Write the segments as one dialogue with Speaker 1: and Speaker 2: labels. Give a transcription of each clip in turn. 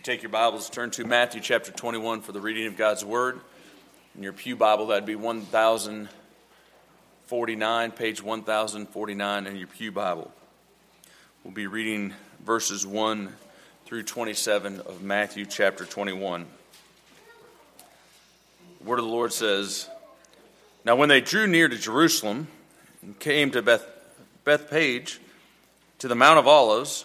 Speaker 1: you take your Bibles, turn to Matthew chapter 21 for the reading of God's Word. In your Pew Bible, that'd be 1049, page 1049 in your Pew Bible. We'll be reading verses 1 through 27 of Matthew chapter 21. The Word of the Lord says, Now when they drew near to Jerusalem and came to Beth, Bethphage, to the Mount of Olives,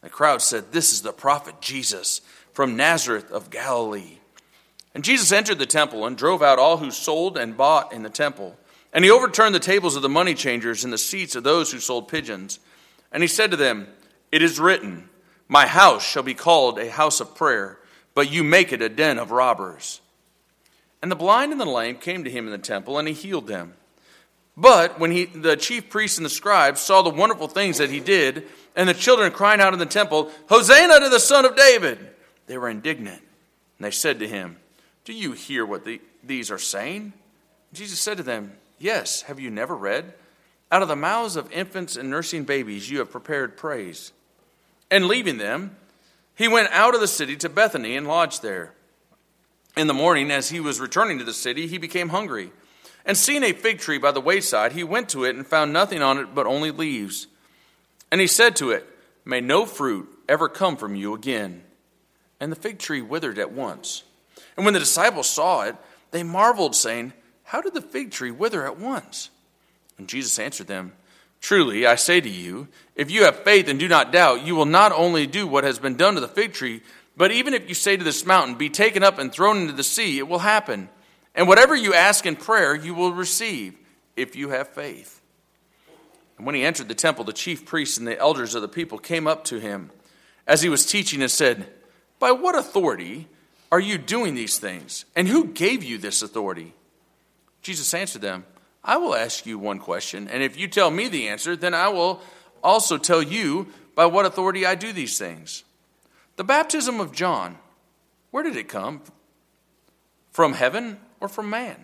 Speaker 1: The crowd said, This is the prophet Jesus from Nazareth of Galilee. And Jesus entered the temple and drove out all who sold and bought in the temple. And he overturned the tables of the money changers and the seats of those who sold pigeons. And he said to them, It is written, My house shall be called a house of prayer, but you make it a den of robbers. And the blind and the lame came to him in the temple, and he healed them. But when he, the chief priests and the scribes saw the wonderful things that he did, and the children crying out in the temple, Hosanna to the Son of David, they were indignant. And they said to him, Do you hear what the, these are saying? Jesus said to them, Yes, have you never read? Out of the mouths of infants and nursing babies you have prepared praise. And leaving them, he went out of the city to Bethany and lodged there. In the morning, as he was returning to the city, he became hungry. And seeing a fig tree by the wayside, he went to it and found nothing on it but only leaves. And he said to it, May no fruit ever come from you again. And the fig tree withered at once. And when the disciples saw it, they marveled, saying, How did the fig tree wither at once? And Jesus answered them, Truly, I say to you, if you have faith and do not doubt, you will not only do what has been done to the fig tree, but even if you say to this mountain, Be taken up and thrown into the sea, it will happen. And whatever you ask in prayer, you will receive if you have faith. And when he entered the temple, the chief priests and the elders of the people came up to him as he was teaching and said, By what authority are you doing these things? And who gave you this authority? Jesus answered them, I will ask you one question, and if you tell me the answer, then I will also tell you by what authority I do these things. The baptism of John, where did it come? From heaven or from man?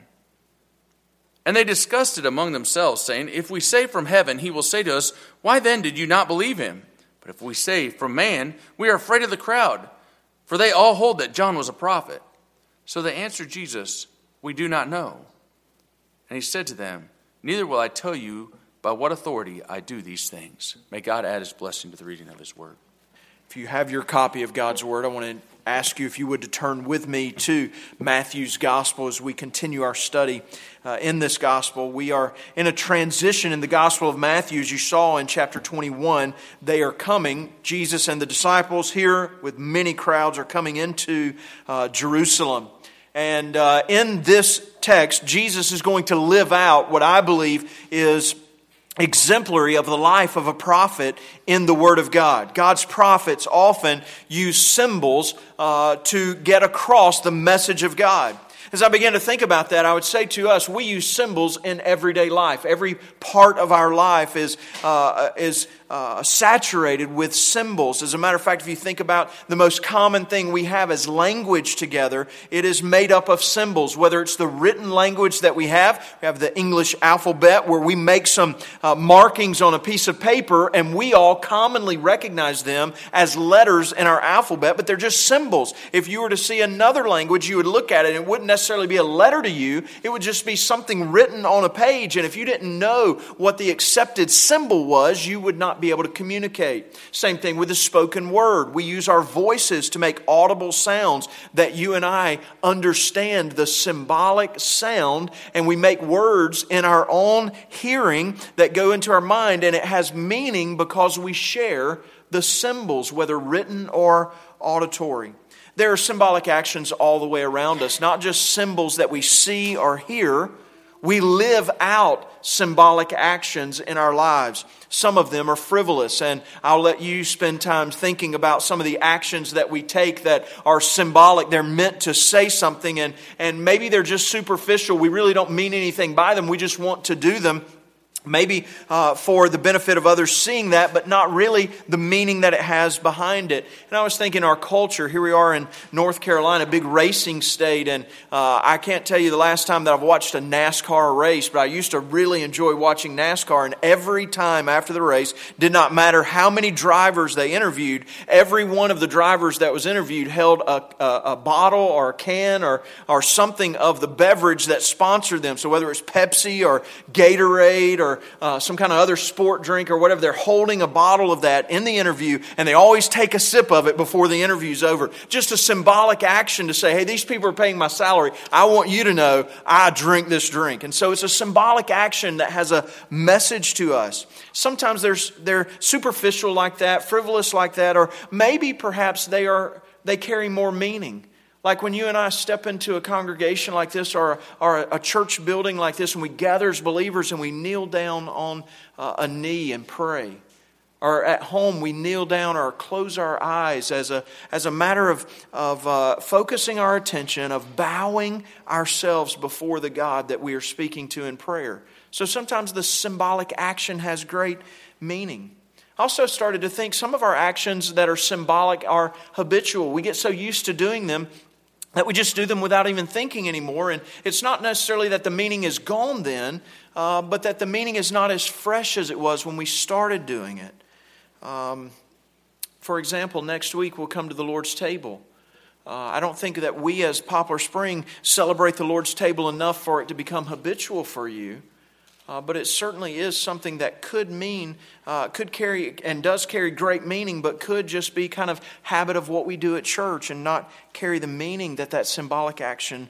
Speaker 1: And they discussed it among themselves, saying, If we say from heaven, he will say to us, Why then did you not believe him? But if we say from man, we are afraid of the crowd, for they all hold that John was a prophet. So they answered Jesus, We do not know. And he said to them, Neither will I tell you by what authority I do these things. May God add his blessing to the reading of his word.
Speaker 2: If you have your copy of God's Word, I want to ask you if you would to turn with me to Matthew's Gospel as we continue our study uh, in this Gospel. We are in a transition in the Gospel of Matthew, as you saw in chapter 21. They are coming, Jesus and the disciples here with many crowds are coming into uh, Jerusalem. And uh, in this text, Jesus is going to live out what I believe is exemplary of the life of a prophet in the Word of God. God's prophets often use symbols uh, to get across the message of God. As I began to think about that, I would say to us, we use symbols in everyday life. Every part of our life is, uh, is uh, saturated with symbols. As a matter of fact, if you think about the most common thing we have as language together, it is made up of symbols. Whether it's the written language that we have, we have the English alphabet where we make some uh, markings on a piece of paper and we all commonly recognize them as letters in our alphabet, but they're just symbols. If you were to see another language, you would look at it and it wouldn't necessarily be a letter to you, it would just be something written on a page. And if you didn't know what the accepted symbol was, you would not not be able to communicate. Same thing with the spoken word. We use our voices to make audible sounds that you and I understand the symbolic sound, and we make words in our own hearing that go into our mind, and it has meaning because we share the symbols, whether written or auditory. There are symbolic actions all the way around us, not just symbols that we see or hear. We live out symbolic actions in our lives. Some of them are frivolous, and I'll let you spend time thinking about some of the actions that we take that are symbolic. They're meant to say something, and, and maybe they're just superficial. We really don't mean anything by them, we just want to do them maybe uh, for the benefit of others seeing that, but not really the meaning that it has behind it. And I was thinking, our culture, here we are in North Carolina, big racing state, and uh, I can't tell you the last time that I've watched a NASCAR race, but I used to really enjoy watching NASCAR, and every time after the race, did not matter how many drivers they interviewed, every one of the drivers that was interviewed held a, a, a bottle or a can or, or something of the beverage that sponsored them. So whether it's Pepsi or Gatorade or uh, some kind of other sport drink or whatever, they're holding a bottle of that in the interview, and they always take a sip of it before the interview's over. Just a symbolic action to say, hey, these people are paying my salary. I want you to know I drink this drink. And so it's a symbolic action that has a message to us. Sometimes they're superficial like that, frivolous like that, or maybe perhaps they are they carry more meaning. Like when you and I step into a congregation like this or, or a church building like this and we gather as believers and we kneel down on uh, a knee and pray. Or at home, we kneel down or close our eyes as a, as a matter of, of uh, focusing our attention, of bowing ourselves before the God that we are speaking to in prayer. So sometimes the symbolic action has great meaning. I also started to think some of our actions that are symbolic are habitual. We get so used to doing them that we just do them without even thinking anymore. And it's not necessarily that the meaning is gone then, uh, but that the meaning is not as fresh as it was when we started doing it. Um, for example, next week we'll come to the Lord's table. Uh, I don't think that we as Poplar Spring celebrate the Lord's table enough for it to become habitual for you. Uh, but it certainly is something that could mean, uh, could carry, and does carry great meaning, but could just be kind of habit of what we do at church and not carry the meaning that that symbolic action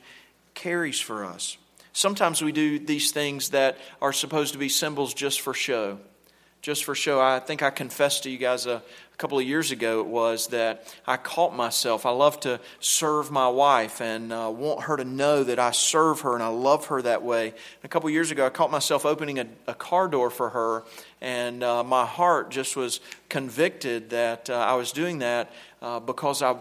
Speaker 2: carries for us. Sometimes we do these things that are supposed to be symbols just for show. Just for show. I think I confessed to you guys a, a couple of years ago it was that I caught myself. I love to serve my wife and uh, want her to know that I serve her and I love her that way. And a couple of years ago, I caught myself opening a, a car door for her, and uh, my heart just was convicted that uh, I was doing that uh, because I.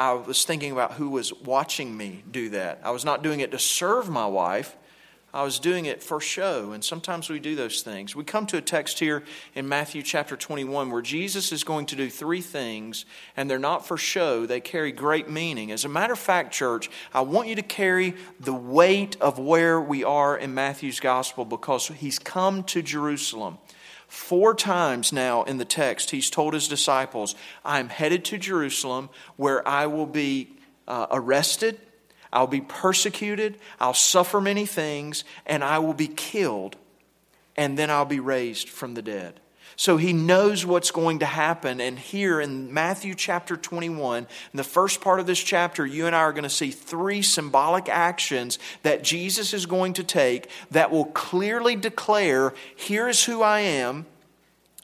Speaker 2: I was thinking about who was watching me do that. I was not doing it to serve my wife. I was doing it for show, and sometimes we do those things. We come to a text here in Matthew chapter 21 where Jesus is going to do three things, and they're not for show, they carry great meaning. As a matter of fact, church, I want you to carry the weight of where we are in Matthew's gospel because he's come to Jerusalem. Four times now in the text, he's told his disciples, I'm headed to Jerusalem where I will be uh, arrested I'll be persecuted, I'll suffer many things, and I will be killed, and then I'll be raised from the dead. So he knows what's going to happen. And here in Matthew chapter 21, in the first part of this chapter, you and I are going to see three symbolic actions that Jesus is going to take that will clearly declare here is who I am.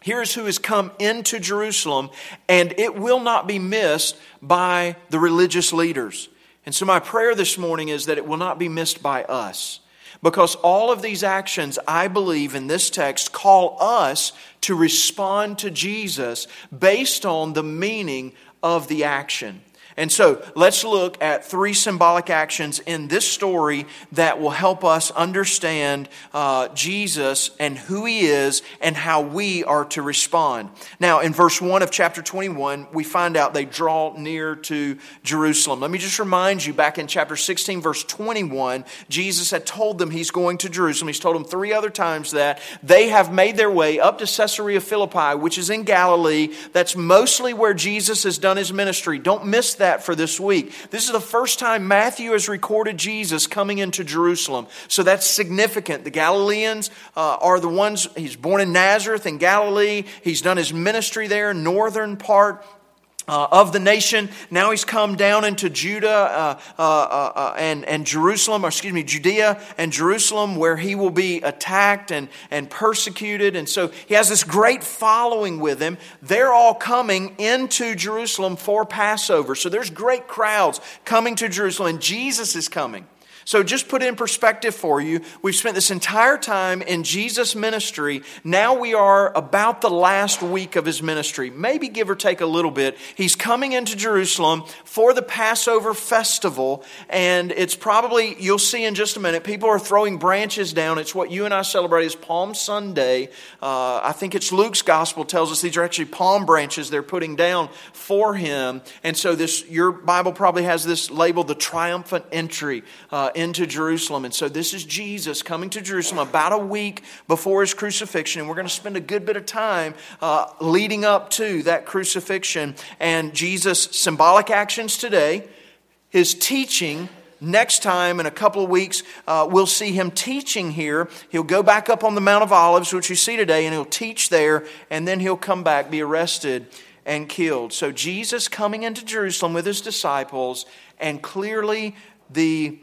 Speaker 2: Here's who has come into Jerusalem, and it will not be missed by the religious leaders. And so, my prayer this morning is that it will not be missed by us. Because all of these actions, I believe, in this text call us to respond to Jesus based on the meaning of the action. And so let's look at three symbolic actions in this story that will help us understand uh, Jesus and who he is and how we are to respond. Now, in verse 1 of chapter 21, we find out they draw near to Jerusalem. Let me just remind you back in chapter 16, verse 21, Jesus had told them he's going to Jerusalem. He's told them three other times that they have made their way up to Caesarea Philippi, which is in Galilee. That's mostly where Jesus has done his ministry. Don't miss that that for this week. This is the first time Matthew has recorded Jesus coming into Jerusalem. So that's significant. The Galileans uh, are the ones, he's born in Nazareth in Galilee. He's done his ministry there, northern part uh, of the nation. Now he's come down into Judah uh, uh, uh, uh, and, and Jerusalem, or excuse me, Judea and Jerusalem, where he will be attacked and, and persecuted. And so he has this great following with him. They're all coming into Jerusalem for Passover. So there's great crowds coming to Jerusalem, Jesus is coming. So, just put in perspective for you, we've spent this entire time in Jesus' ministry. Now we are about the last week of his ministry, maybe give or take a little bit. He's coming into Jerusalem for the Passover festival, and it's probably, you'll see in just a minute, people are throwing branches down. It's what you and I celebrate as Palm Sunday. Uh, I think it's Luke's gospel tells us these are actually palm branches they're putting down for him. And so, this, your Bible probably has this labeled the triumphant entry. Uh, into Jerusalem. And so this is Jesus coming to Jerusalem about a week before his crucifixion. And we're going to spend a good bit of time uh, leading up to that crucifixion and Jesus' symbolic actions today, his teaching next time in a couple of weeks uh, we'll see him teaching here he'll go back up on the mount of olives which you see today and he'll teach there and then he'll come back be arrested and killed so jesus coming into jerusalem with his disciples and clearly the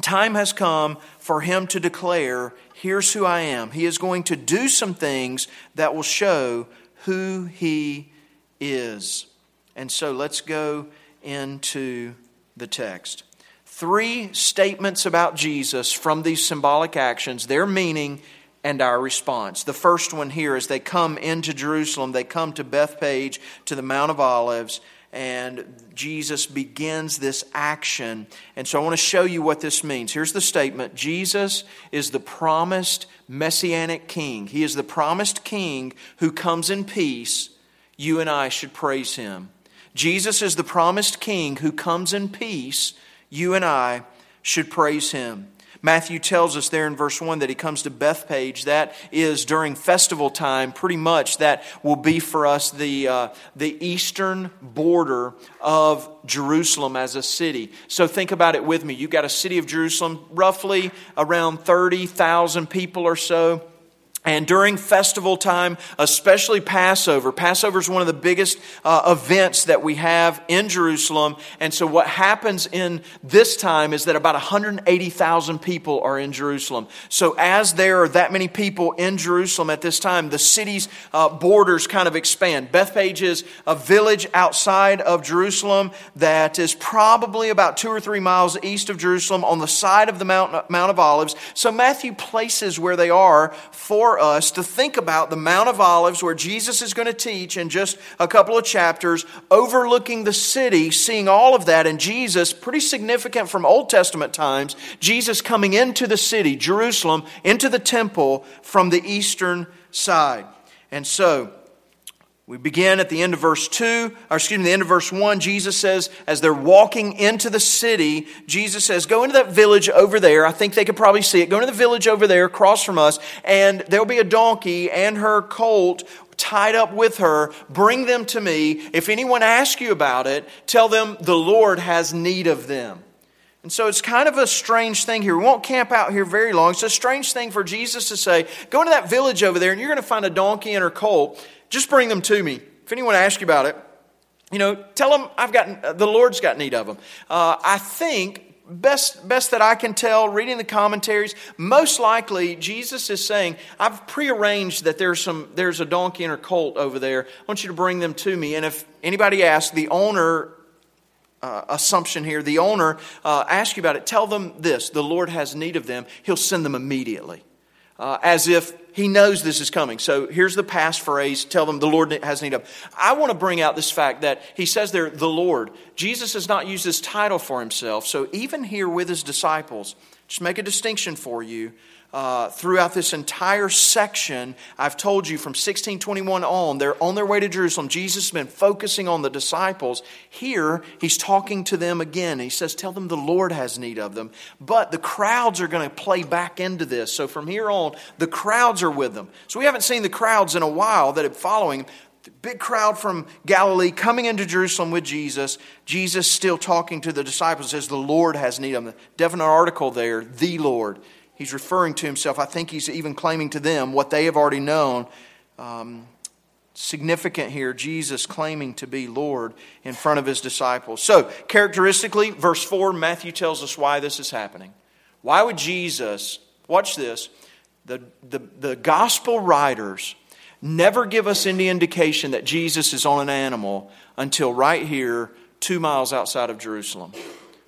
Speaker 2: time has come for him to declare, Here's who I am. He is going to do some things that will show who he is. And so let's go into the text. Three statements about Jesus from these symbolic actions, their meaning, and our response. The first one here is they come into Jerusalem, they come to Bethphage, to the Mount of Olives, and Jesus begins this action. And so I want to show you what this means. Here's the statement Jesus is the promised messianic king. He is the promised king who comes in peace. You and I should praise him. Jesus is the promised king who comes in peace. You and I should praise him. Matthew tells us there in verse 1 that he comes to Bethphage. That is during festival time, pretty much that will be for us the, uh, the eastern border of Jerusalem as a city. So think about it with me. You've got a city of Jerusalem, roughly around 30,000 people or so. And during festival time, especially Passover, Passover is one of the biggest uh, events that we have in Jerusalem. And so, what happens in this time is that about 180,000 people are in Jerusalem. So, as there are that many people in Jerusalem at this time, the city's uh, borders kind of expand. Bethphage is a village outside of Jerusalem that is probably about two or three miles east of Jerusalem on the side of the Mount, Mount of Olives. So, Matthew places where they are for for us to think about the Mount of Olives where Jesus is going to teach in just a couple of chapters, overlooking the city, seeing all of that, and Jesus, pretty significant from Old Testament times, Jesus coming into the city, Jerusalem, into the temple from the eastern side. And so, we begin at the end of verse 2, or excuse me, the end of verse 1. Jesus says, as they're walking into the city, Jesus says, Go into that village over there. I think they could probably see it. Go into the village over there, across from us, and there'll be a donkey and her colt tied up with her. Bring them to me. If anyone asks you about it, tell them the Lord has need of them. And so it's kind of a strange thing here. We won't camp out here very long. It's a strange thing for Jesus to say, Go into that village over there, and you're going to find a donkey and her colt just bring them to me. If anyone asks you about it, you know, tell them I've got the Lord's got need of them. Uh, I think best best that I can tell, reading the commentaries, most likely Jesus is saying, "I've prearranged that there's some there's a donkey and a colt over there. I want you to bring them to me." And if anybody asks, the owner uh, assumption here, the owner uh, asks you about it. Tell them this: the Lord has need of them. He'll send them immediately, uh, as if he knows this is coming. So here's the past phrase tell them the Lord has need of. I want to bring out this fact that he says there, the Lord. Jesus has not used this title for himself. So even here with his disciples, just make a distinction for you uh, throughout this entire section, I've told you from 1621 on, they're on their way to Jerusalem. Jesus has been focusing on the disciples. Here, he's talking to them again. He says, Tell them the Lord has need of them. But the crowds are going to play back into this. So from here on, the crowds are with them. So we haven't seen the crowds in a while that are following big crowd from Galilee coming into Jerusalem with Jesus. Jesus still talking to the disciples says, The Lord has need of them. Definite article there, the Lord. He's referring to himself. I think he's even claiming to them what they have already known. Um, significant here, Jesus claiming to be Lord in front of his disciples. So, characteristically, verse 4, Matthew tells us why this is happening. Why would Jesus, watch this, the, the, the gospel writers never give us any indication that Jesus is on an animal until right here, two miles outside of Jerusalem.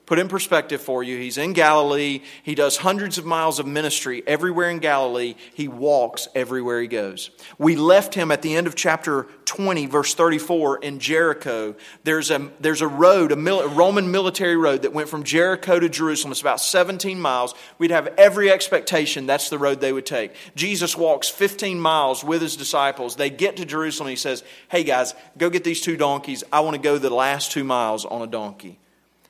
Speaker 2: Put in perspective for you, he's in Galilee. He does hundreds of miles of ministry everywhere in Galilee. He walks everywhere he goes. We left him at the end of chapter 20, verse 34, in Jericho. There's a, there's a road, a, mil, a Roman military road that went from Jericho to Jerusalem. It's about 17 miles. We'd have every expectation that's the road they would take. Jesus walks 15 miles with his disciples. They get to Jerusalem. He says, Hey guys, go get these two donkeys. I want to go the last two miles on a donkey.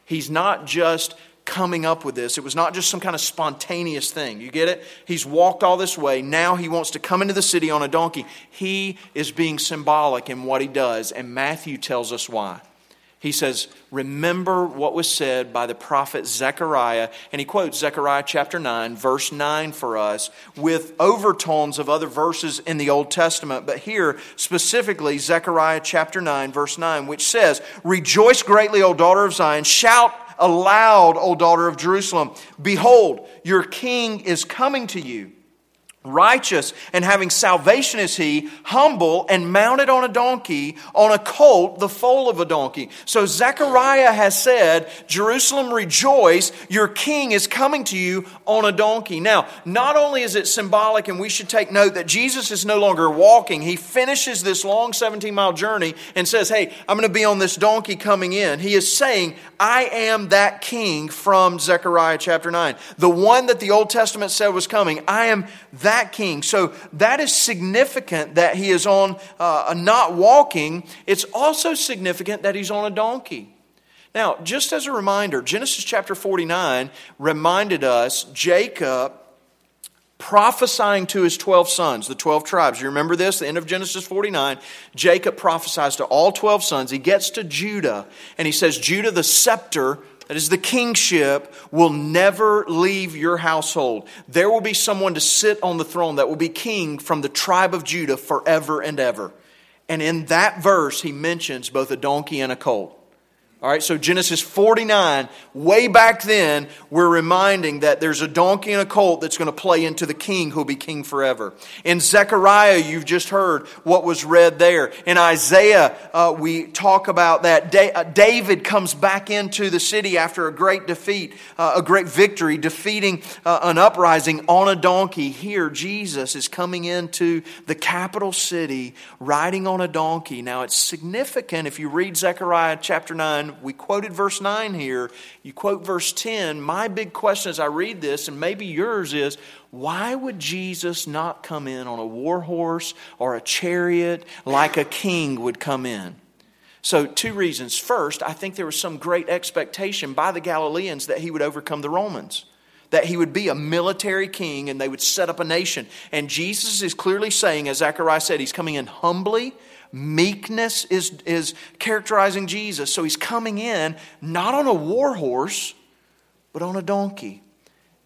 Speaker 2: He's not just coming up with this. It was not just some kind of spontaneous thing. You get it? He's walked all this way. Now he wants to come into the city on a donkey. He is being symbolic in what he does, and Matthew tells us why he says, Remember what was said by the prophet Zechariah. And he quotes Zechariah chapter 9, verse 9 for us, with overtones of other verses in the Old Testament. But here, specifically, Zechariah chapter 9, verse 9, which says, Rejoice greatly, O daughter of Zion. Shout aloud, O daughter of Jerusalem. Behold, your king is coming to you Righteous and having salvation is he, humble and mounted on a donkey, on a colt, the foal of a donkey. So Zechariah has said, Jerusalem rejoice, your king is coming to you on a donkey. Now, not only is it symbolic, and we should take note that Jesus is no longer walking, he finishes this long 17 mile journey and says, Hey, I'm going to be on this donkey coming in. He is saying, I am that king from Zechariah chapter 9. The one that the Old Testament said was coming. I am that that king. So that is significant that he is on uh, not walking. It's also significant that he's on a donkey. Now, just as a reminder, Genesis chapter 49 reminded us Jacob prophesying to his 12 sons, the 12 tribes. You remember this? The end of Genesis 49. Jacob prophesies to all 12 sons. He gets to Judah, and he says, Judah, the scepter that is, the kingship will never leave your household. There will be someone to sit on the throne that will be king from the tribe of Judah forever and ever. And in that verse, he mentions both a donkey and a colt. All right, so Genesis 49, way back then, we're reminding that there's a donkey and a colt that's going to play into the king who'll be king forever. In Zechariah, you've just heard what was read there. In Isaiah, uh, we talk about that. Da- uh, David comes back into the city after a great defeat, uh, a great victory, defeating uh, an uprising on a donkey. Here, Jesus is coming into the capital city riding on a donkey. Now, it's significant if you read Zechariah chapter 9 we quoted verse 9 here. You quote verse 10. My big question as I read this, and maybe yours, is why would Jesus not come in on a war horse or a chariot like a king would come in? So, two reasons. First, I think there was some great expectation by the Galileans that he would overcome the Romans that he would be a military king and they would set up a nation. And Jesus is clearly saying, as Zechariah said, he's coming in humbly Meekness is, is characterizing Jesus. So he's coming in not on a war horse, but on a donkey.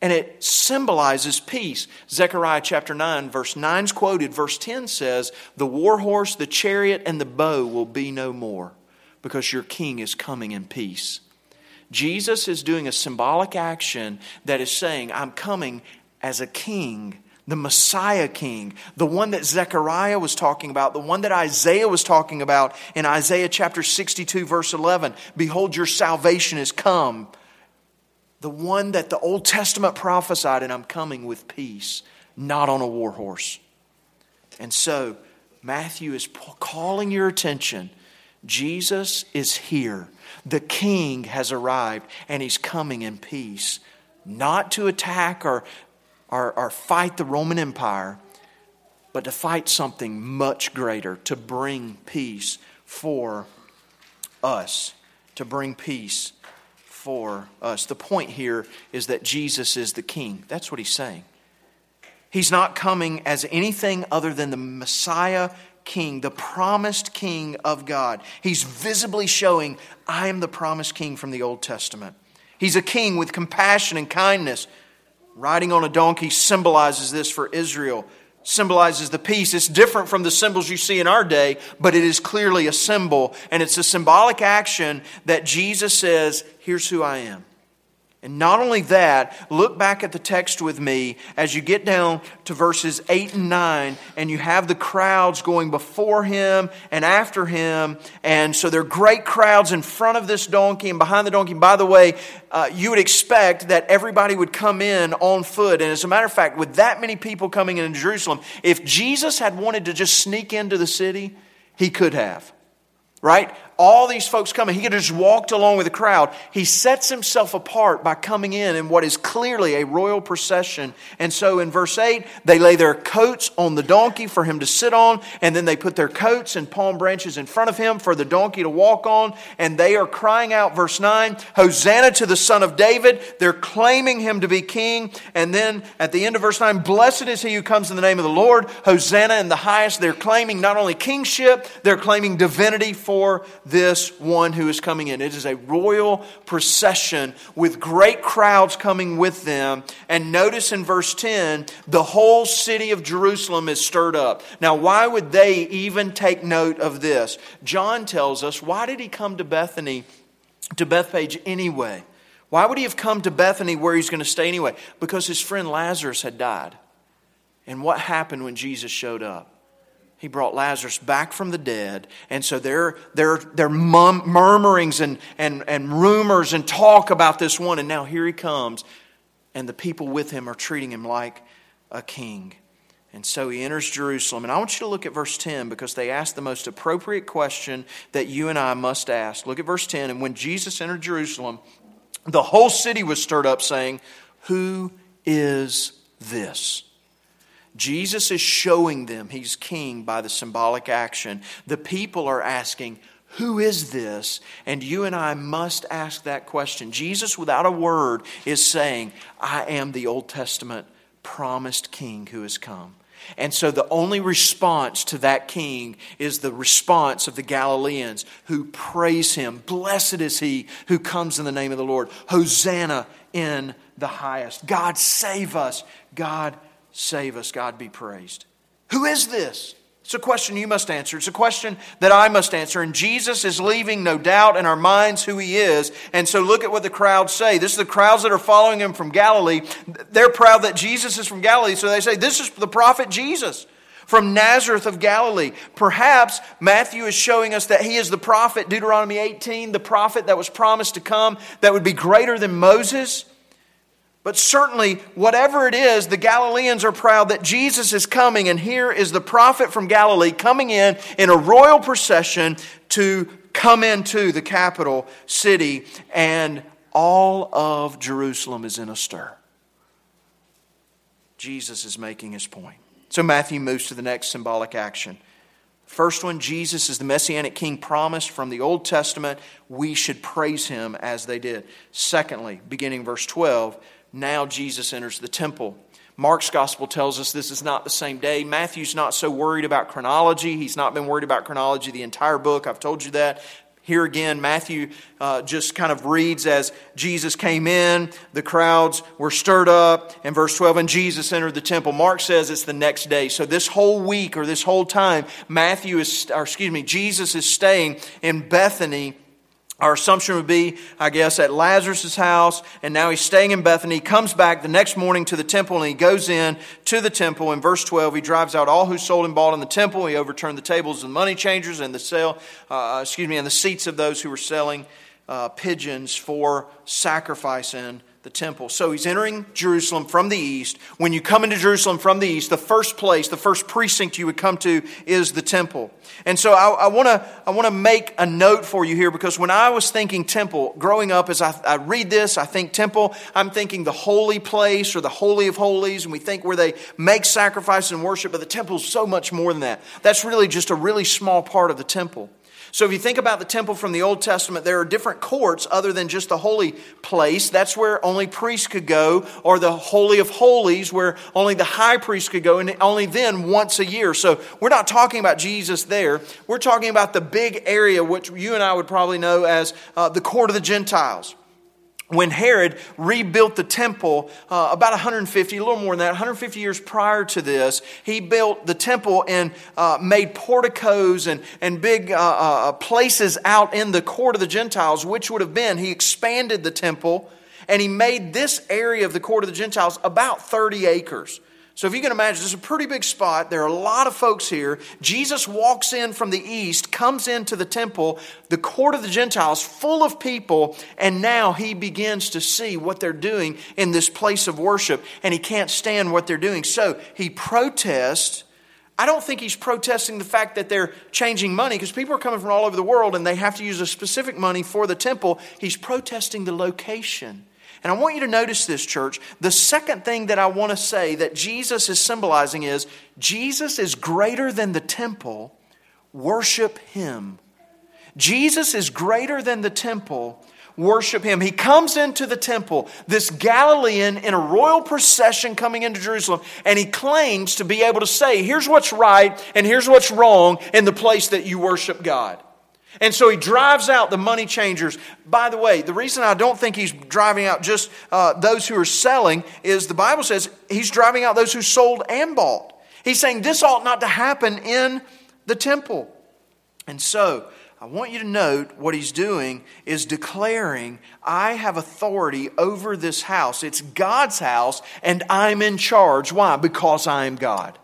Speaker 2: And it symbolizes peace. Zechariah chapter 9, verse 9 is quoted. Verse 10 says, The war horse, the chariot, and the bow will be no more because your king is coming in peace. Jesus is doing a symbolic action that is saying, I'm coming as a king the Messiah King, the one that Zechariah was talking about, the one that Isaiah was talking about in Isaiah chapter 62, verse 11. Behold, your salvation is come. The one that the Old Testament prophesied, and I'm coming with peace, not on a war horse. And so, Matthew is calling your attention. Jesus is here. The King has arrived, and he's coming in peace not to attack or or, or fight the Roman Empire, but to fight something much greater, to bring peace for us. To bring peace for us. The point here is that Jesus is the King. That's what he's saying. He's not coming as anything other than the Messiah king, the promised king of God. He's visibly showing, I am the promised king from the Old Testament. He's a king with compassion and kindness. Riding on a donkey symbolizes this for Israel, symbolizes the peace. It's different from the symbols you see in our day, but it is clearly a symbol. And it's a symbolic action that Jesus says, Here's who I am. And not only that, look back at the text with me as you get down to verses 8 and 9, and you have the crowds going before him and after him. And so there are great crowds in front of this donkey and behind the donkey. By the way, uh, you would expect that everybody would come in on foot. And as a matter of fact, with that many people coming into Jerusalem, if Jesus had wanted to just sneak into the city, he could have right? All these folks coming. He could have just walked along with the crowd. He sets himself apart by coming in in what is clearly a royal procession. And so in verse 8, they lay their coats on the donkey for him to sit on, and then they put their coats and palm branches in front of him for the donkey to walk on. And they are crying out, verse 9, Hosanna to the Son of David. They're claiming him to be king. And then at the end of verse 9, Blessed is he who comes in the name of the Lord. Hosanna in the highest. They're claiming not only kingship, they're claiming divinity for this one who is coming in. It is a royal procession with great crowds coming with them. And notice in verse 10, the whole city of Jerusalem is stirred up. Now, why would they even take note of this? John tells us, why did he come to Bethany, to Bethphage anyway? Why would he have come to Bethany where he's going to stay anyway? Because his friend Lazarus had died. And what happened when Jesus showed up? He brought Lazarus back from the dead. And so there, there, there are murmurings and, and, and rumors and talk about this one. And now here he comes. And the people with him are treating him like a king. And so he enters Jerusalem. And I want you to look at verse 10 because they ask the most appropriate question that you and I must ask. Look at verse 10. And when Jesus entered Jerusalem, the whole city was stirred up, saying, Who is this? Jesus is showing them he's king by the symbolic action. The people are asking, Who is this? And you and I must ask that question. Jesus, without a word, is saying, I am the Old Testament promised king who has come. And so the only response to that king is the response of the Galileans who praise him. Blessed is he who comes in the name of the Lord. Hosanna in the highest. God save us. God Save us, God be praised. Who is this? It's a question you must answer. It's a question that I must answer. And Jesus is leaving no doubt in our minds who he is. And so look at what the crowds say. This is the crowds that are following him from Galilee. They're proud that Jesus is from Galilee. So they say, This is the prophet Jesus from Nazareth of Galilee. Perhaps Matthew is showing us that he is the prophet, Deuteronomy 18, the prophet that was promised to come, that would be greater than Moses. But certainly, whatever it is, the Galileans are proud that Jesus is coming, and here is the prophet from Galilee coming in in a royal procession to come into the capital city, and all of Jerusalem is in a stir. Jesus is making his point. So Matthew moves to the next symbolic action. First one, Jesus is the messianic king promised from the Old Testament. We should praise him as they did. Secondly, beginning verse 12, now Jesus enters the temple. Mark's gospel tells us this is not the same day. Matthew's not so worried about chronology. He's not been worried about chronology the entire book. I've told you that. Here again, Matthew uh, just kind of reads as Jesus came in, the crowds were stirred up, and verse 12, and Jesus entered the temple. Mark says it's the next day. So this whole week or this whole time, Matthew is, or excuse me, Jesus is staying in Bethany our assumption would be, I guess, at Lazarus' house, and now he's staying in Bethany. He comes back the next morning to the temple, and he goes in to the temple. In verse 12, he drives out all who sold and bought in the temple. He overturned the tables of the money changers and the sale, uh, excuse me, and the seats of those who were selling uh, pigeons for sacrifice in the temple. So he's entering Jerusalem from the east. When you come into Jerusalem from the east, the first place, the first precinct you would come to is the temple. And so I, want to I wanna make a note for you here because when I was thinking temple, growing up, as I, I read this, I think temple, I'm thinking the holy place or the holy of holies, and we think where they make sacrifice and worship, but the temple is so much more than that. That's really just a really small part of the temple. So, if you think about the temple from the Old Testament, there are different courts other than just the holy place. That's where only priests could go, or the Holy of Holies, where only the high priest could go, and only then once a year. So, we're not talking about Jesus there. We're talking about the big area, which you and I would probably know as uh, the court of the Gentiles when Herod rebuilt the temple uh, about 150, a little more than that, 150 years prior to this, he built the temple and uh, made porticos and, and big uh, uh, places out in the court of the Gentiles, which would have been, he expanded the temple and he made this area of the court of the Gentiles about 30 acres. So if you can imagine, this is a pretty big spot. There are a lot of folks here. Jesus walks in from the east, comes into the temple, the court of the Gentiles, full of people, and now he begins to see what they're doing in this place of worship, and he can't stand what they're doing. So he protests. I don't think he's protesting the fact that they're changing money because people are coming from all over the world and they have to use a specific money for the temple. He's protesting the location. And I want you to notice this, church. The second thing that I want to say that Jesus is symbolizing is Jesus is greater than the temple. Worship him. Jesus is greater than the temple. Worship him. He comes into the temple, this Galilean in a royal procession coming into Jerusalem, and he claims to be able to say, here's what's right and here's what's wrong in the place that you worship God. And so he drives out the money changers. By the way, the reason I don't think he's driving out just uh, those who are selling is the Bible says he's driving out those who sold and bought. He's saying this ought not to happen in the temple. And so I want you to note what he's doing is declaring, I have authority over this house. It's God's house, and I'm in charge. Why? Because I am God.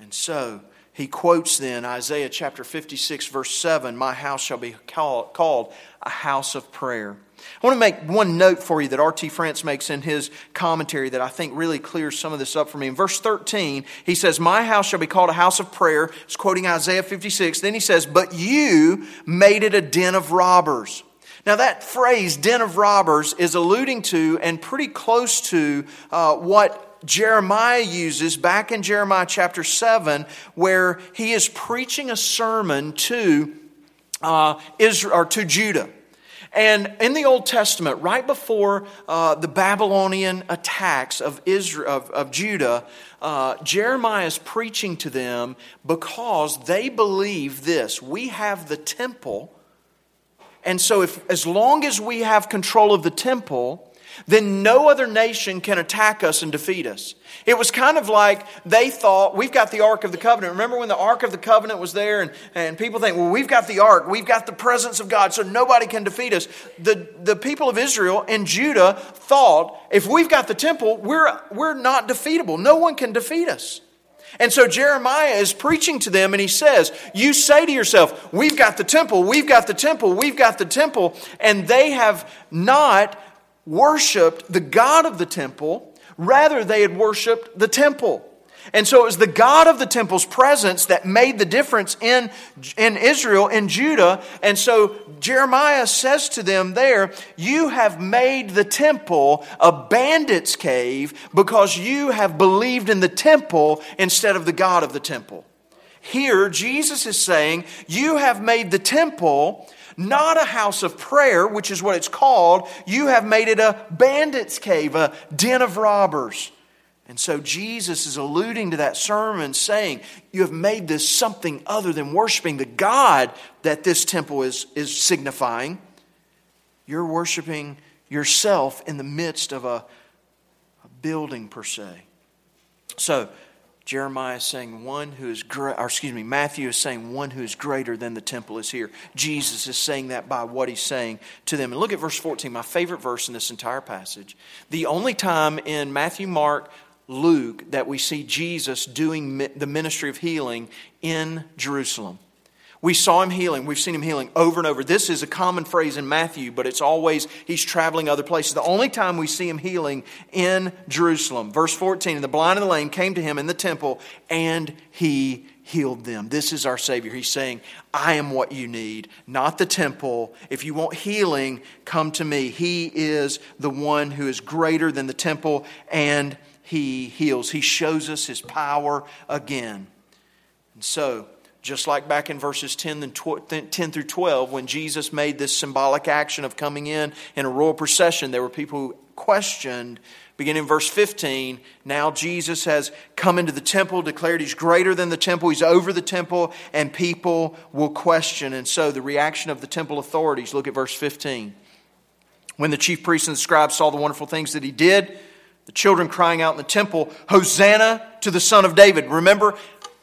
Speaker 2: And so he quotes then Isaiah chapter 56, verse 7 My house shall be called a house of prayer. I want to make one note for you that R.T. France makes in his commentary that I think really clears some of this up for me. In verse 13, he says, My house shall be called a house of prayer. He's quoting Isaiah 56. Then he says, But you made it a den of robbers. Now, that phrase, den of robbers, is alluding to and pretty close to uh, what Jeremiah uses back in Jeremiah chapter 7, where he is preaching a sermon to uh, Israel or to Judah. And in the Old Testament, right before uh, the Babylonian attacks of Israel of, of Judah, uh, Jeremiah is preaching to them because they believe this: we have the temple, and so if as long as we have control of the temple, then no other nation can attack us and defeat us. It was kind of like they thought, we've got the Ark of the Covenant. Remember when the Ark of the Covenant was there and, and people think, well, we've got the Ark, we've got the presence of God, so nobody can defeat us. The, the people of Israel and Judah thought, if we've got the temple, we're, we're not defeatable. No one can defeat us. And so Jeremiah is preaching to them and he says, You say to yourself, We've got the temple, we've got the temple, we've got the temple, and they have not worshiped the God of the temple, rather, they had worshiped the temple. And so it was the God of the temple's presence that made the difference in, in Israel, in Judah. And so Jeremiah says to them there, You have made the temple a bandit's cave because you have believed in the temple instead of the God of the temple. Here, Jesus is saying, You have made the temple not a house of prayer, which is what it's called. You have made it a bandit's cave, a den of robbers. And so Jesus is alluding to that sermon, saying, You have made this something other than worshiping the God that this temple is, is signifying. You're worshiping yourself in the midst of a, a building, per se. So, Jeremiah is saying one who is great, or excuse me, Matthew is saying one who is greater than the temple is here. Jesus is saying that by what he's saying to them. And look at verse 14, my favorite verse in this entire passage. The only time in Matthew, Mark, Luke that we see Jesus doing the ministry of healing in Jerusalem. We saw him healing. We've seen him healing over and over. This is a common phrase in Matthew, but it's always he's traveling other places. The only time we see him healing in Jerusalem. Verse 14, and the blind and the lame came to him in the temple, and he healed them. This is our Savior. He's saying, I am what you need, not the temple. If you want healing, come to me. He is the one who is greater than the temple, and he heals. He shows us his power again. And so, just like back in verses 10, 10 through 12, when Jesus made this symbolic action of coming in in a royal procession, there were people who questioned. Beginning in verse 15, now Jesus has come into the temple, declared he's greater than the temple, he's over the temple, and people will question. And so the reaction of the temple authorities, look at verse 15. When the chief priests and the scribes saw the wonderful things that he did, the children crying out in the temple, Hosanna to the Son of David. Remember,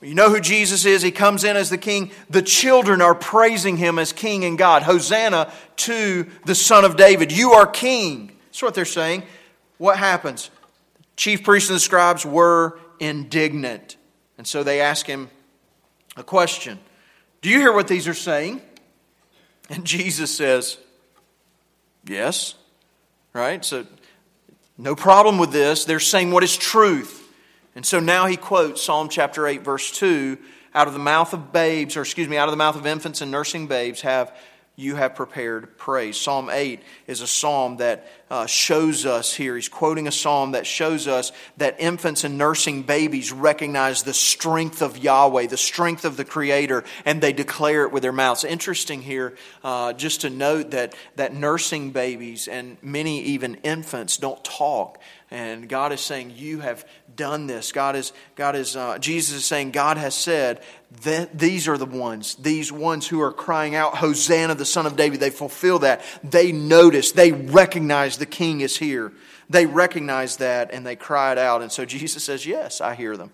Speaker 2: you know who Jesus is. He comes in as the king. The children are praising him as king and God. Hosanna to the Son of David. You are king. That's what they're saying. What happens? Chief priests and the scribes were indignant. And so they ask him a question Do you hear what these are saying? And Jesus says, Yes. Right? So, no problem with this. They're saying what is truth. And so now he quotes Psalm chapter 8, verse 2 out of the mouth of babes, or excuse me, out of the mouth of infants and nursing babes have you have prepared praise. Psalm 8 is a psalm that uh, shows us here, he's quoting a psalm that shows us that infants and nursing babies recognize the strength of Yahweh, the strength of the Creator, and they declare it with their mouths. Interesting here, uh, just to note that, that nursing babies and many even infants don't talk. And God is saying, You have done this. God is, God is, uh, Jesus is saying, God has said that these are the ones, these ones who are crying out, Hosanna, the Son of David. They fulfill that. They notice, they recognize the King is here. They recognize that and they it out. And so Jesus says, Yes, I hear them.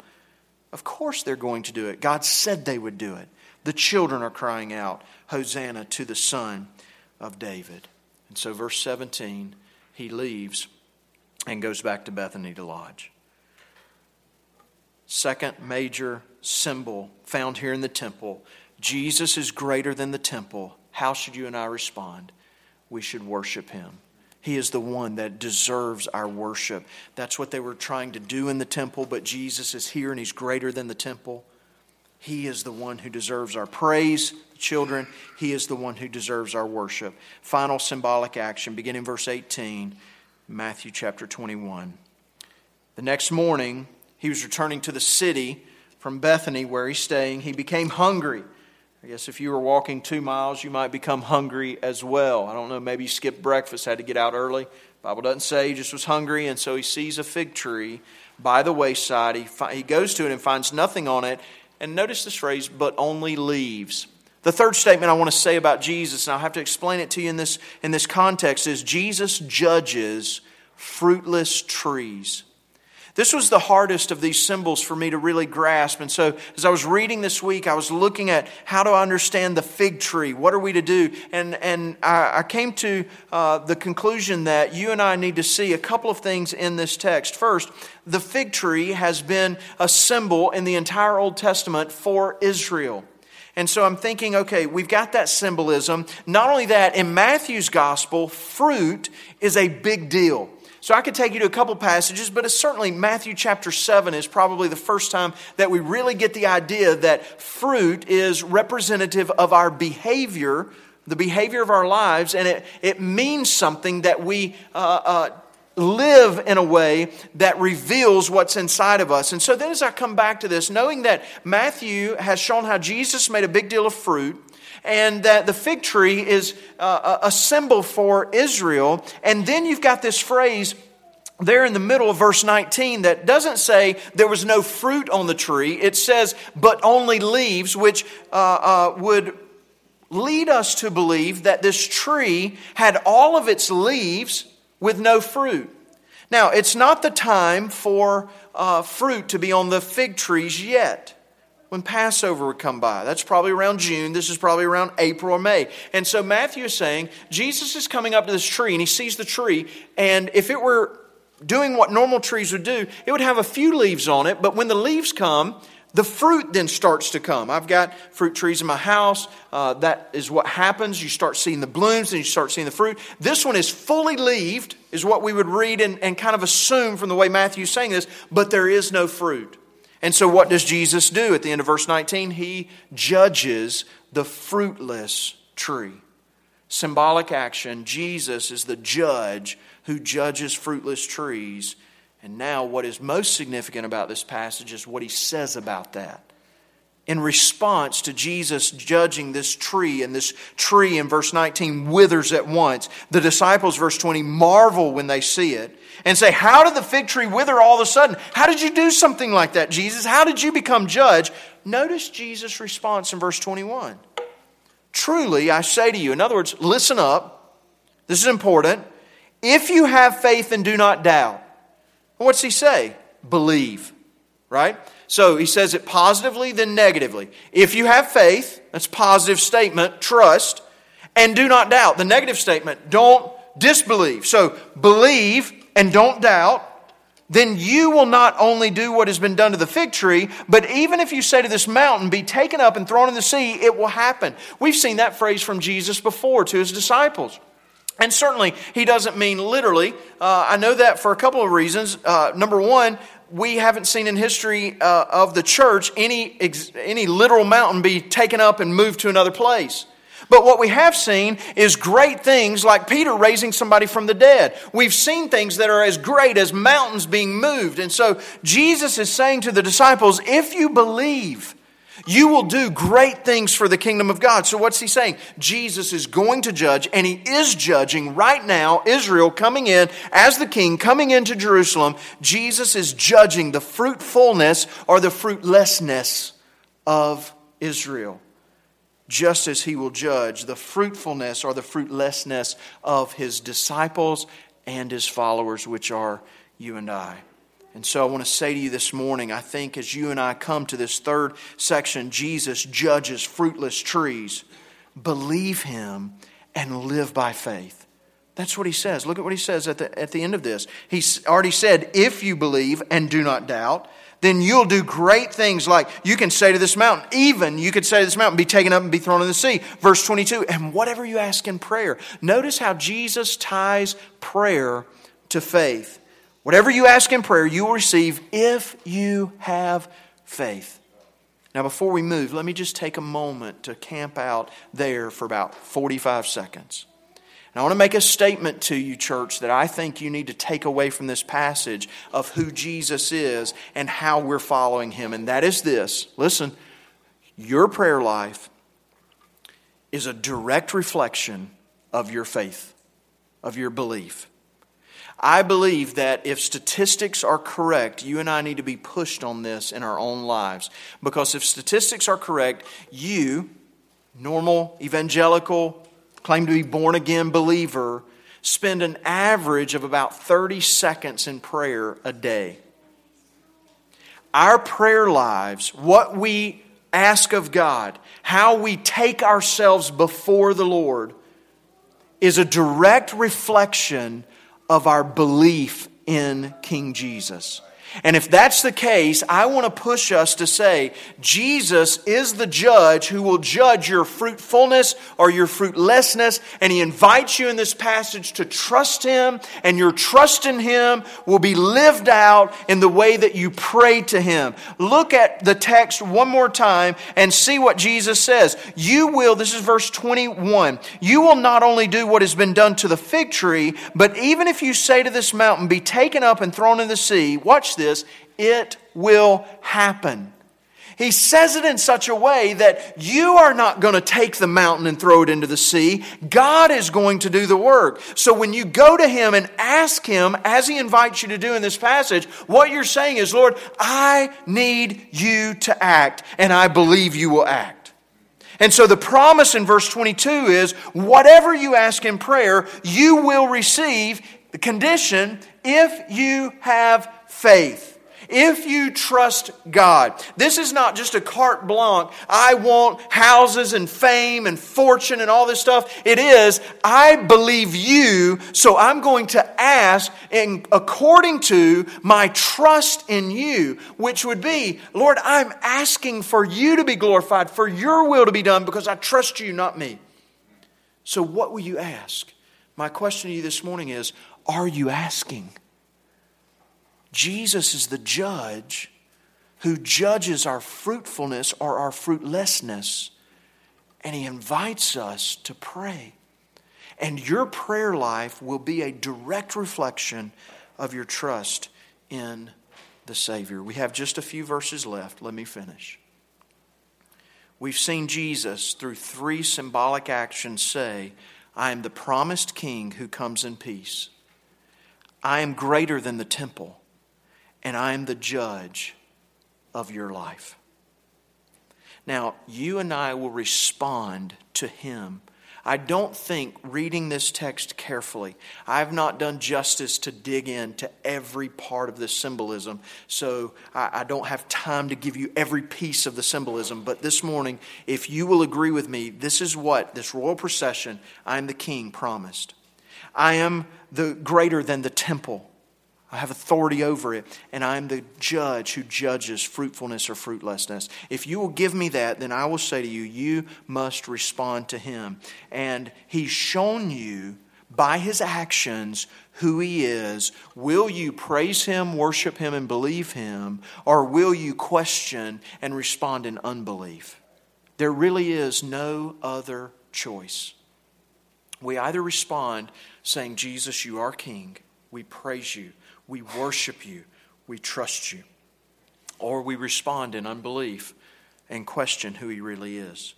Speaker 2: Of course they're going to do it. God said they would do it. The children are crying out, Hosanna to the Son of David. And so, verse 17, he leaves and goes back to Bethany to lodge. Second major symbol found here in the temple Jesus is greater than the temple. How should you and I respond? We should worship him. He is the one that deserves our worship. That's what they were trying to do in the temple, but Jesus is here and he's greater than the temple. He is the one who deserves our praise, children. He is the one who deserves our worship. Final symbolic action, beginning verse 18. Matthew chapter 21. The next morning, he was returning to the city from Bethany, where he's staying. He became hungry. I guess if you were walking two miles, you might become hungry as well. I don't know, maybe he skipped breakfast, had to get out early. Bible doesn't say he just was hungry, and so he sees a fig tree by the wayside. He, fi- he goes to it and finds nothing on it. And notice this phrase, but only leaves. The third statement I want to say about Jesus, and I'll have to explain it to you in this, in this context, is Jesus judges fruitless trees. This was the hardest of these symbols for me to really grasp. And so, as I was reading this week, I was looking at how do I understand the fig tree. What are we to do? And, and I, I came to uh, the conclusion that you and I need to see a couple of things in this text. First, the fig tree has been a symbol in the entire Old Testament for Israel. And so I'm thinking, okay, we've got that symbolism. Not only that, in Matthew's gospel, fruit is a big deal. So I could take you to a couple passages, but it's certainly Matthew chapter 7 is probably the first time that we really get the idea that fruit is representative of our behavior, the behavior of our lives, and it, it means something that we uh, uh, live in a way that reveals what's inside of us. And so then, as I come back to this, knowing that Matthew has shown how Jesus made a big deal of fruit, and that the fig tree is uh, a symbol for Israel, and then you've got this phrase there in the middle of verse 19 that doesn't say there was no fruit on the tree. It says, but only leaves, which uh, uh, would lead us to believe that this tree had all of its leaves with no fruit. Now, it's not the time for uh, fruit to be on the fig trees yet. When Passover would come by. That's probably around June. This is probably around April or May. And so Matthew is saying Jesus is coming up to this tree and he sees the tree. And if it were doing what normal trees would do, it would have a few leaves on it. But when the leaves come, the fruit then starts to come. I've got fruit trees in my house. Uh, that is what happens. You start seeing the blooms and you start seeing the fruit. This one is fully leaved, is what we would read and, and kind of assume from the way Matthew's saying this, but there is no fruit. And so, what does Jesus do at the end of verse 19? He judges the fruitless tree. Symbolic action Jesus is the judge who judges fruitless trees and now, what is most significant about this passage is what he says about that. In response to Jesus judging this tree, and this tree in verse 19 withers at once. The disciples, verse 20, marvel when they see it and say, How did the fig tree wither all of a sudden? How did you do something like that, Jesus? How did you become judge? Notice Jesus' response in verse 21. Truly, I say to you, in other words, listen up. This is important. If you have faith and do not doubt, what's he say? Believe, right? So he says it positively, then negatively. If you have faith, that's positive statement, trust, and do not doubt. The negative statement, don't disbelieve. So believe and don't doubt. Then you will not only do what has been done to the fig tree, but even if you say to this mountain, be taken up and thrown in the sea, it will happen. We've seen that phrase from Jesus before to his disciples. And certainly, he doesn't mean literally. Uh, I know that for a couple of reasons. Uh, number one, we haven't seen in history uh, of the church any, any literal mountain be taken up and moved to another place. But what we have seen is great things like Peter raising somebody from the dead. We've seen things that are as great as mountains being moved. And so Jesus is saying to the disciples, if you believe, you will do great things for the kingdom of God. So, what's he saying? Jesus is going to judge, and he is judging right now Israel coming in as the king, coming into Jerusalem. Jesus is judging the fruitfulness or the fruitlessness of Israel, just as he will judge the fruitfulness or the fruitlessness of his disciples and his followers, which are you and I. And so I want to say to you this morning I think as you and I come to this third section, Jesus judges fruitless trees. Believe him and live by faith. That's what he says. Look at what he says at the, at the end of this. He's already said, if you believe and do not doubt, then you'll do great things like you can say to this mountain, even you could say to this mountain, be taken up and be thrown in the sea. Verse 22, and whatever you ask in prayer. Notice how Jesus ties prayer to faith. Whatever you ask in prayer, you will receive if you have faith. Now, before we move, let me just take a moment to camp out there for about 45 seconds. And I want to make a statement to you, church, that I think you need to take away from this passage of who Jesus is and how we're following him. And that is this listen, your prayer life is a direct reflection of your faith, of your belief. I believe that if statistics are correct, you and I need to be pushed on this in our own lives. Because if statistics are correct, you, normal, evangelical, claim to be born again believer, spend an average of about 30 seconds in prayer a day. Our prayer lives, what we ask of God, how we take ourselves before the Lord, is a direct reflection of our belief in King Jesus. And if that's the case, I want to push us to say Jesus is the judge who will judge your fruitfulness or your fruitlessness. And he invites you in this passage to trust him, and your trust in him will be lived out in the way that you pray to him. Look at the text one more time and see what Jesus says. You will, this is verse 21, you will not only do what has been done to the fig tree, but even if you say to this mountain, be taken up and thrown in the sea, watch this this, it will happen. He says it in such a way that you are not going to take the mountain and throw it into the sea. God is going to do the work. So when you go to Him and ask Him, as He invites you to do in this passage, what you're saying is, Lord, I need you to act, and I believe you will act. And so the promise in verse 22 is whatever you ask in prayer, you will receive. The condition, if you have faith. If you trust God, this is not just a carte blanche, I want houses and fame and fortune and all this stuff. It is, I believe you, so I'm going to ask in, according to my trust in you, which would be, Lord, I'm asking for you to be glorified, for your will to be done, because I trust you, not me. So, what will you ask? My question to you this morning is Are you asking? Jesus is the judge who judges our fruitfulness or our fruitlessness, and he invites us to pray. And your prayer life will be a direct reflection of your trust in the Savior. We have just a few verses left. Let me finish. we've seen Jesus, through three symbolic actions, say, I am the promised king who comes in peace. I am greater than the temple, and I am the judge of your life. Now, you and I will respond to him I don't think reading this text carefully, I have not done justice to dig into every part of this symbolism, so I, I, don't have time to give you every piece of the symbolism. But this morning, if you will agree with me, this is what this royal procession, I am the king, promised. I am the greater than the temple. I have authority over it, and I am the judge who judges fruitfulness or fruitlessness. If you will give me that, then I will say to you, you must respond to him. And he's shown you by his actions who he is. Will you praise him, worship him, and believe him, or will you question and respond in unbelief? There really is no other choice. We either respond saying, Jesus, you are king, we praise you we worship you, we trust you. Or we respond in unbelief and question who he really is.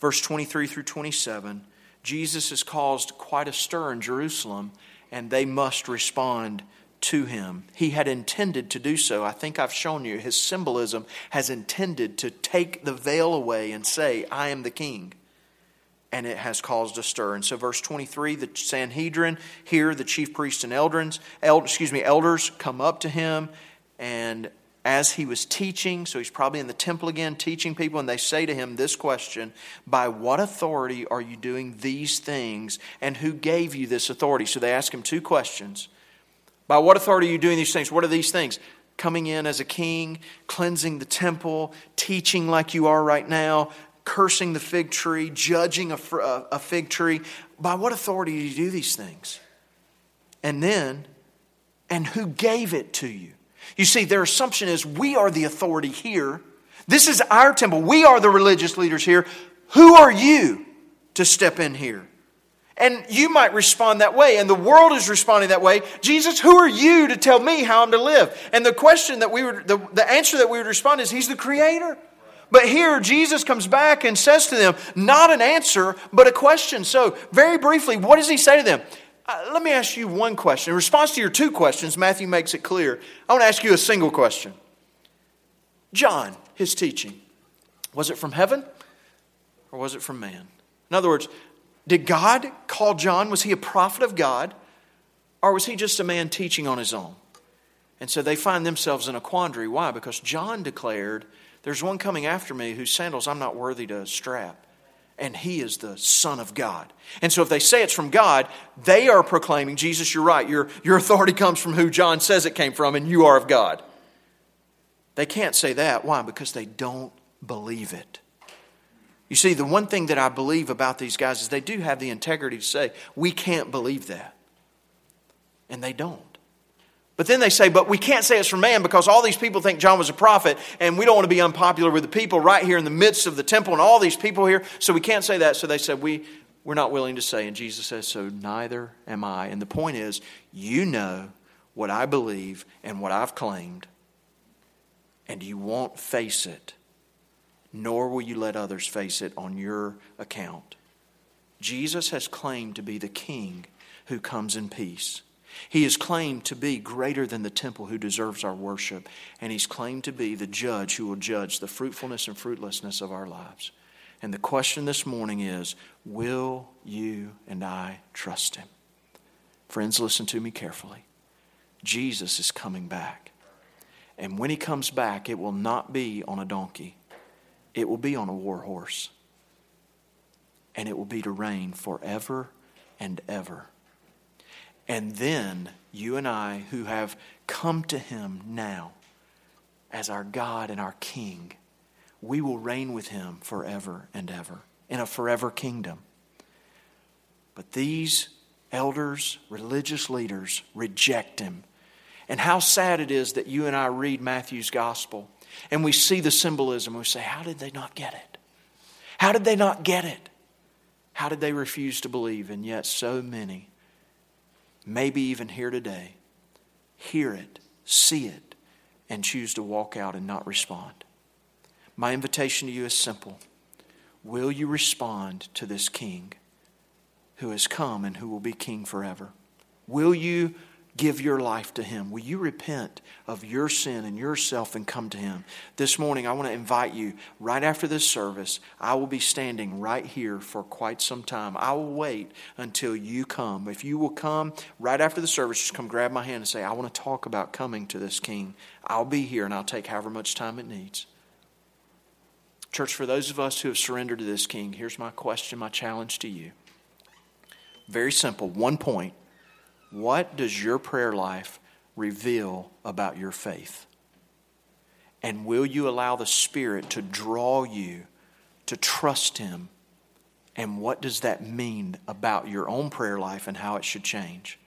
Speaker 2: Verse 23 through 27 Jesus has caused quite a stir in Jerusalem, and they must respond to him. He had intended to do so. I think I've shown you his symbolism has intended to take the veil away and say, I am the king and it has caused a stir. And so, verse 23, the Sanhedrin here, the chief priests and elders, excuse me, elders come up to him, and as he was teaching, so he's probably in the temple again teaching people, and they say to him this question By what authority are you doing these things, and who gave you this authority? So they ask him two questions. By what authority are you doing these things? What are these things? Coming in as a king, cleansing the temple, teaching like you are right now, cursing the fig tree, judging a, a fig tree. By what authority do you do these things? And then, and who gave it to you? You see, their assumption is we are the authority here. This is our temple. We are the religious leaders here. Who are you to step in here? And you might respond that way, and the world is responding that way. Jesus, who are you to tell me how I'm to live? And the question that we would, the, the answer that we would respond is, He's the Creator. But here, Jesus comes back and says to them, not an answer, but a question. So, very briefly, what does he say to them? Uh, let me ask you one question. In response to your two questions, Matthew makes it clear. I want to ask you a single question. John, his teaching, was it from heaven or was it from man? In other words, did God call John? Was he a prophet of God? Or was he just a man teaching on his own? And so they find themselves in a quandary. Why? Because John declared there's one coming after me whose sandals I'm not worthy to strap. And he is the Son of God. And so if they say it's from God, they are proclaiming, Jesus, you're right. Your, your authority comes from who John says it came from, and you are of God. They can't say that. Why? Because they don't believe it. You see, the one thing that I believe about these guys is they do have the integrity to say, we can't believe that. And they don't. But then they say, but we can't say it's from man because all these people think John was a prophet, and we don't want to be unpopular with the people right here in the midst of the temple and all these people here, so we can't say that. So they said, we, we're not willing to say. And Jesus says, so neither am I. And the point is, you know what I believe and what I've claimed, and you won't face it, nor will you let others face it on your account. Jesus has claimed to be the king who comes in peace. He is claimed to be greater than the temple who deserves our worship, and he's claimed to be the judge who will judge the fruitfulness and fruitlessness of our lives. And the question this morning is will you and I trust him? Friends, listen to me carefully. Jesus is coming back. And when he comes back, it will not be on a donkey, it will be on a war horse. And it will be to reign forever and ever. And then you and I, who have come to Him now as our God and our King, we will reign with Him forever and ever in a forever kingdom. But these elders, religious leaders, reject Him. And how sad it is that you and I read Matthew's gospel and we see the symbolism. We say, How did they not get it? How did they not get it? How did they refuse to believe? And yet, so many maybe even here today, hear it, see it, and choose to walk out and not respond. My invitation to you is simple Will you respond to this king who has come and who will be king forever? Will you give your life to Him? Will you repent of your sin and yourself and come to Him? This morning, I want to invite you, right after this service, I will be standing right here for quite some time. I will wait until you come. If you will come right after the service, just come grab my hand and say, I want to talk about coming to this King. I'll be here and I'll take however much time it needs. Church, for those of us who have surrendered to this King, here's my question, my challenge to you. Very simple, one point what does your prayer life reveal about your faith? And will you allow the Spirit to draw you to trust Him? And what does that mean about your own prayer life and how it should change?